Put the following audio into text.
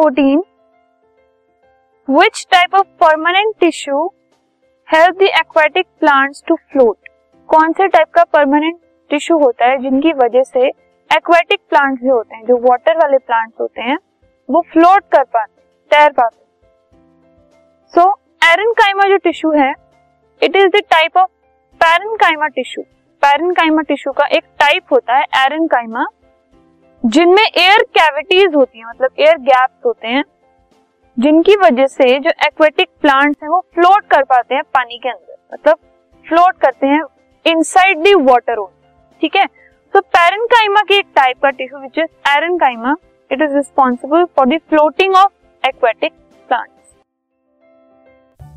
Fourteen which type of permanent tissue help the aquatic plants to float कौन से type का permanent tissue होता है जिनकी वजह से एक्वेटिक प्लांट्स जो होते हैं, जो वाटर वाले प्लांट्स होते हैं, वो फ्लोट कर पाते तैर पाते सो एरन जो टिश्यू है it is the type of barren tissue पैरन टिश्यू का एक टाइप होता है एरन जिनमें एयर कैविटीज होती है मतलब एयर गैप्स होते हैं, जिनकी वजह से जो एक्वेटिक प्लांट्स हैं, वो फ्लोट कर पाते हैं पानी के अंदर। मतलब फ्लोट करते हैं इनसाइड दी वाटर ओन ठीक है? तो काइमा की एक टाइप का tissue which is aerenchyma it is responsible for the floating of aquatic plants